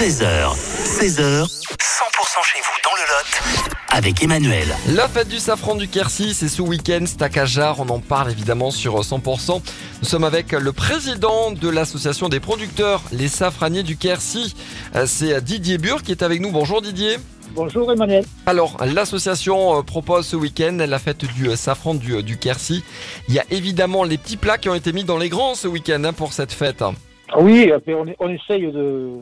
13h, 16h, 100% chez vous dans le Lot avec Emmanuel. La fête du safran du Quercy, c'est ce week-end, c'est à Cajar, on en parle évidemment sur 100%. Nous sommes avec le président de l'association des producteurs, les safraniers du Quercy. Euh, C'est Didier Bure qui est avec nous. Bonjour Didier. Bonjour Emmanuel. Alors, l'association euh, propose ce week-end la fête du euh, safran du, euh, du Quercy. Il y a évidemment les petits plats qui ont été mis dans les grands ce week-end hein, pour cette fête. Oui, euh, on, on essaye de,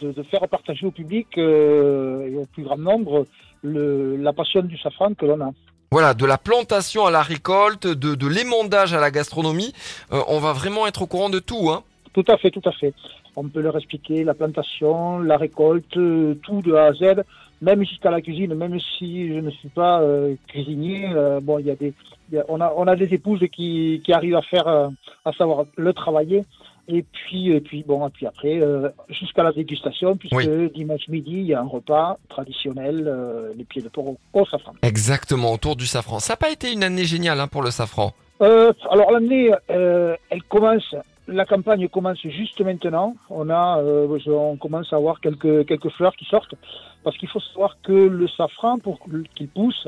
de, de faire partager au public euh, et au plus grand nombre le, la passion du safran que l'on a. Voilà, de la plantation à la récolte, de, de l'émondage à la gastronomie, euh, on va vraiment être au courant de tout. Hein. Tout à fait, tout à fait. On peut leur expliquer la plantation, la récolte, euh, tout de A à Z, même jusqu'à la cuisine, même si je ne suis pas euh, cuisinier. bon, il y a des, il y a- on a, on a des épouses qui, qui arrivent à faire, à savoir le travailler. Et puis, et puis bon, et puis après, euh, jusqu'à la dégustation, puisque Oui. dimanche midi, il y a un repas traditionnel, euh, les pieds de porc au, safran. Exactement, autour du safran. Ça n'a pas été une année géniale hein, pour le safran. Euh, alors l'année, euh, elle commence, la campagne commence juste maintenant. On a, euh, on commence à avoir quelques quelques fleurs qui sortent, parce qu'il faut savoir que le safran, pour qu'il pousse,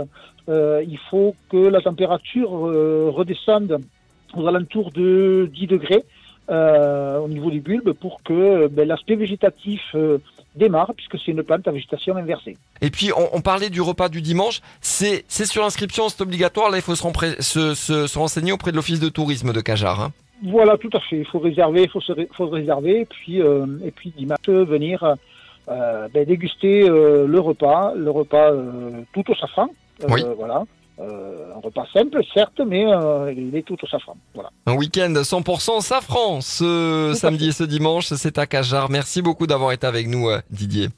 euh, il faut que la température euh, redescende aux alentours de 10 degrés euh, au niveau du bulbe pour que ben, l'aspect végétatif euh, démarre, puisque c'est une plante à végétation inversée. Et puis, on, on parlait du repas du dimanche. C'est sur inscription, c'est obligatoire. Là, il faut se, rempré- se, se- se renseigner auprès de l'office de tourisme de Cajar. hein. Voilà, tout à fait. Il faut réserver, il faut se ré- faut se réserver, et puis euh, et puis dimanche euh, venir euh, ben, déguster euh, le repas, le repas euh, tout au safran. Euh, Oui. Voilà, Euh, un repas simple, certes, mais euh, il est tout au safran. Voilà. Un week-end 100% safran ce samedi et ce dimanche. C'est à Cajar. Merci beaucoup d'avoir été avec nous, euh, Didier.